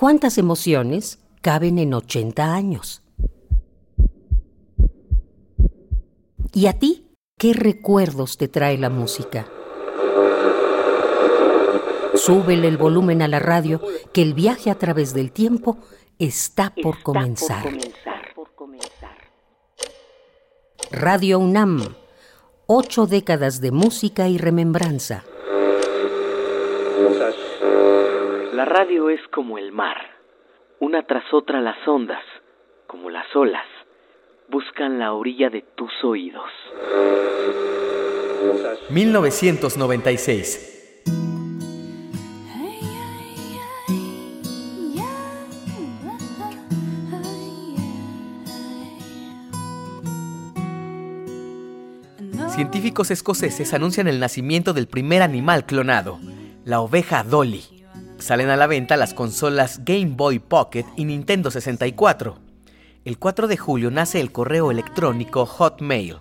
¿Cuántas emociones caben en 80 años? ¿Y a ti qué recuerdos te trae la música? Súbele el volumen a la radio, que el viaje a través del tiempo está por comenzar. Radio UNAM, ocho décadas de música y remembranza. La radio es como el mar, una tras otra las ondas, como las olas, buscan la orilla de tus oídos. 1996 Científicos escoceses anuncian el nacimiento del primer animal clonado, la oveja Dolly. Salen a la venta las consolas Game Boy Pocket y Nintendo 64. El 4 de julio nace el correo electrónico Hotmail.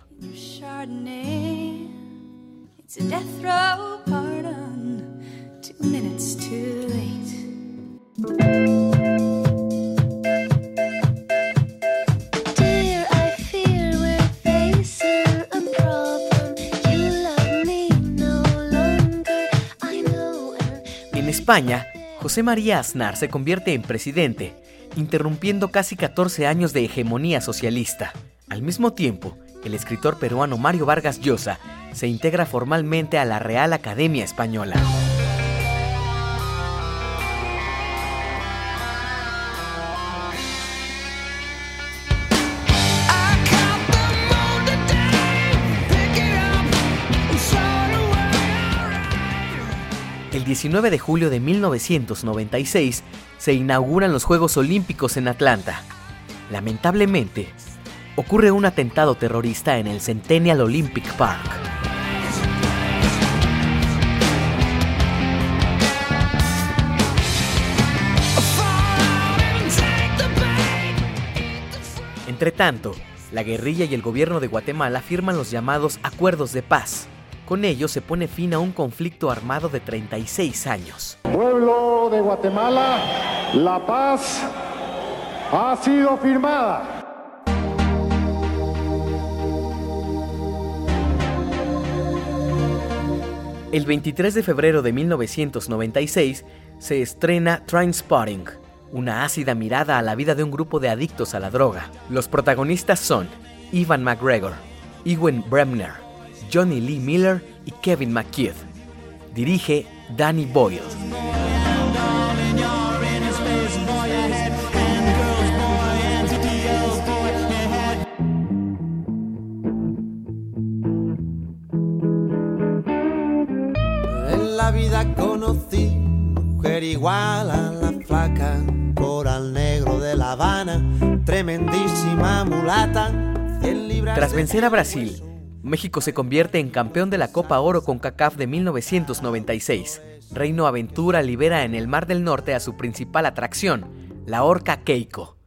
España, José María Aznar se convierte en presidente, interrumpiendo casi 14 años de hegemonía socialista. Al mismo tiempo, el escritor peruano Mario Vargas Llosa se integra formalmente a la Real Academia Española. 19 de julio de 1996 se inauguran los Juegos Olímpicos en Atlanta. Lamentablemente, ocurre un atentado terrorista en el Centennial Olympic Park. Entre tanto, la guerrilla y el gobierno de Guatemala firman los llamados Acuerdos de Paz, con ello se pone fin a un conflicto armado de 36 años. Pueblo de Guatemala, la paz ha sido firmada. El 23 de febrero de 1996 se estrena Trainspotting, una ácida mirada a la vida de un grupo de adictos a la droga. Los protagonistas son Ivan McGregor, Ewan Bremner, Johnny Lee Miller y Kevin McKeith. Dirige Danny Boyle. En la vida conocí mujer igual a la flaca, coral negro de La Habana, tremendísima mulata. Tras vencer a Brasil, México se convierte en campeón de la Copa Oro con CACAF de 1996. Reino Aventura libera en el Mar del Norte a su principal atracción, la orca Keiko.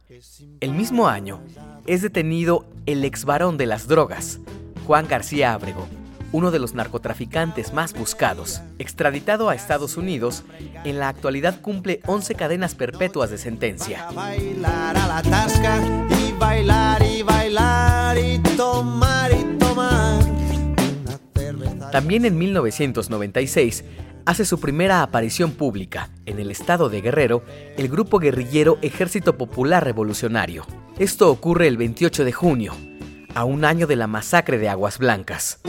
El mismo año, es detenido el ex varón de las drogas, Juan García Ábrego, uno de los narcotraficantes más buscados. Extraditado a Estados Unidos, en la actualidad cumple 11 cadenas perpetuas de sentencia. También en 1996 hace su primera aparición pública en el estado de Guerrero el grupo guerrillero Ejército Popular Revolucionario. Esto ocurre el 28 de junio, a un año de la masacre de Aguas Blancas.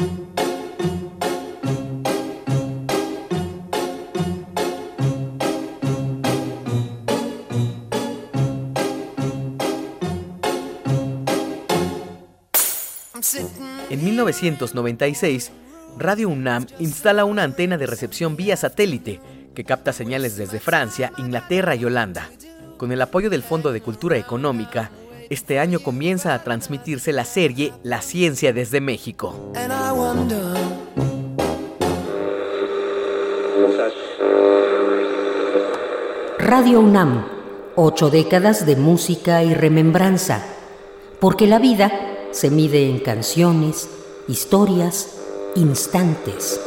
En 1996, Radio UNAM instala una antena de recepción vía satélite que capta señales desde Francia, Inglaterra y Holanda. Con el apoyo del Fondo de Cultura Económica, este año comienza a transmitirse la serie La Ciencia desde México. Radio UNAM, ocho décadas de música y remembranza, porque la vida se mide en canciones, historias, instantes.